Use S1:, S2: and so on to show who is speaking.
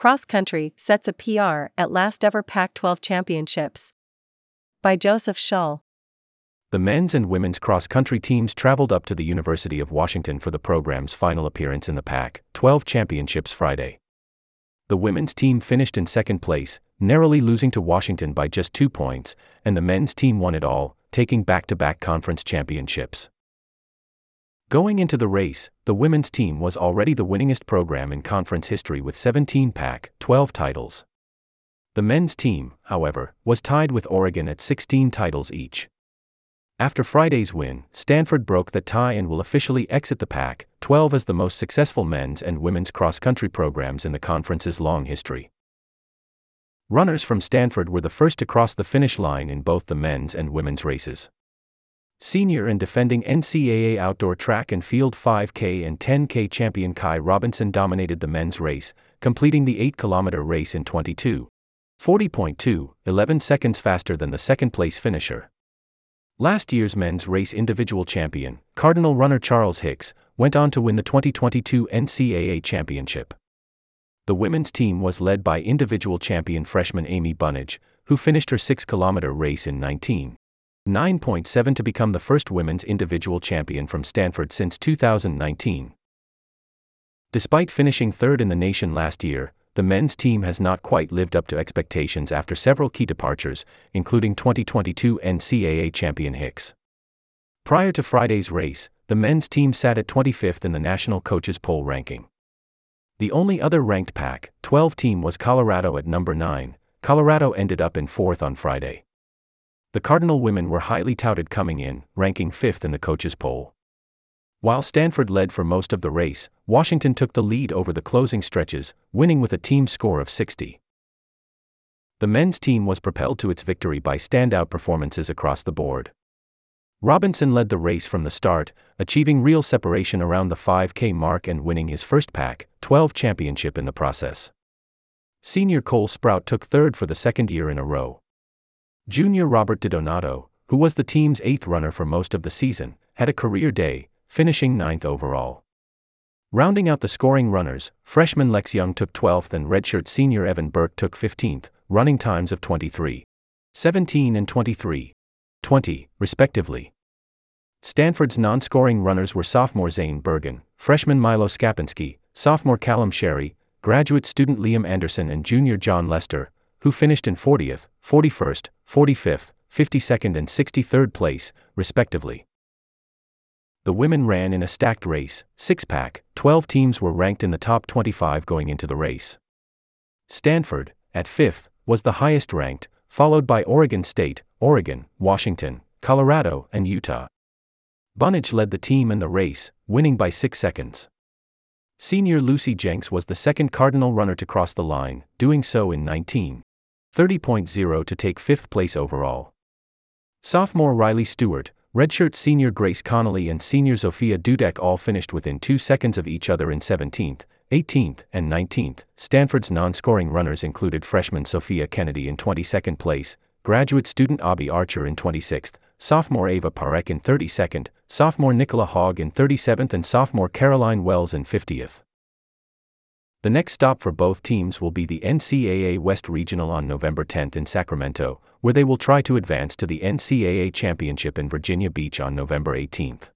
S1: Cross Country sets a PR at last ever Pac 12 championships. By Joseph Schull.
S2: The men's and women's cross country teams traveled up to the University of Washington for the program's final appearance in the Pac 12 championships Friday. The women's team finished in second place, narrowly losing to Washington by just two points, and the men's team won it all, taking back to back conference championships. Going into the race, the women's team was already the winningest program in conference history with 17 Pac 12 titles. The men's team, however, was tied with Oregon at 16 titles each. After Friday's win, Stanford broke the tie and will officially exit the Pac 12 as the most successful men's and women's cross country programs in the conference's long history. Runners from Stanford were the first to cross the finish line in both the men's and women's races. Senior and defending NCAA outdoor track and field 5K and 10K champion Ky Robinson dominated the men's race, completing the 8 kilometer race in 22. 40.2, 11 seconds faster than the second place finisher. Last year's men's race individual champion, Cardinal runner Charles Hicks, went on to win the 2022 NCAA championship. The women's team was led by individual champion freshman Amy Bunnage, who finished her 6 kilometer race in 19. 9.7 to become the first women's individual champion from Stanford since 2019. Despite finishing third in the nation last year, the men's team has not quite lived up to expectations after several key departures, including 2022 NCAA champion Hicks. Prior to Friday's race, the men's team sat at 25th in the national coaches poll ranking. The only other ranked Pac 12 team was Colorado at number 9. Colorado ended up in fourth on Friday. The Cardinal women were highly touted coming in, ranking fifth in the coaches poll. While Stanford led for most of the race, Washington took the lead over the closing stretches, winning with a team score of 60. The men's team was propelled to its victory by standout performances across the board. Robinson led the race from the start, achieving real separation around the 5K mark and winning his first Pac 12 championship in the process. Senior Cole Sprout took third for the second year in a row. Junior Robert DiDonato, who was the team's eighth runner for most of the season, had a career day, finishing ninth overall. Rounding out the scoring runners, freshman Lex Young took 12th and redshirt senior Evan Burke took 15th, running times of 23, 17 and 23, 20, respectively. Stanford's non scoring runners were sophomore Zane Bergen, freshman Milo Skapinski, sophomore Callum Sherry, graduate student Liam Anderson, and junior John Lester, who finished in 40th, 41st, 45th, 52nd, and 63rd place, respectively the women ran in a stacked race, six Pac, 12 teams were ranked in the top 25 going into the race. Stanford, at fifth, was the highest ranked, followed by Oregon State, Oregon, Washington, Colorado, and Utah. Bunnage led the team in the race, winning by six seconds. Senior Lucy Jenks was the second Cardinal runner to cross the line, doing so in 19. 30.0 to take fifth place overall. Sophomore Riley Stewart, Redshirt senior Grace Connolly and senior Zofia Dudek all finished within two seconds of each other in 17th, 18th, and 19th. Stanford's non scoring runners included freshman Sophia Kennedy in 22nd place, graduate student Abby Archer in 26th, sophomore Ava Parekh in 32nd, sophomore Nicola Hogg in 37th, and sophomore Caroline Wells in 50th. The next stop for both teams will be the NCAA West Regional on November 10th in Sacramento, where they will try to advance to the NCAA Championship in Virginia Beach on November 18th.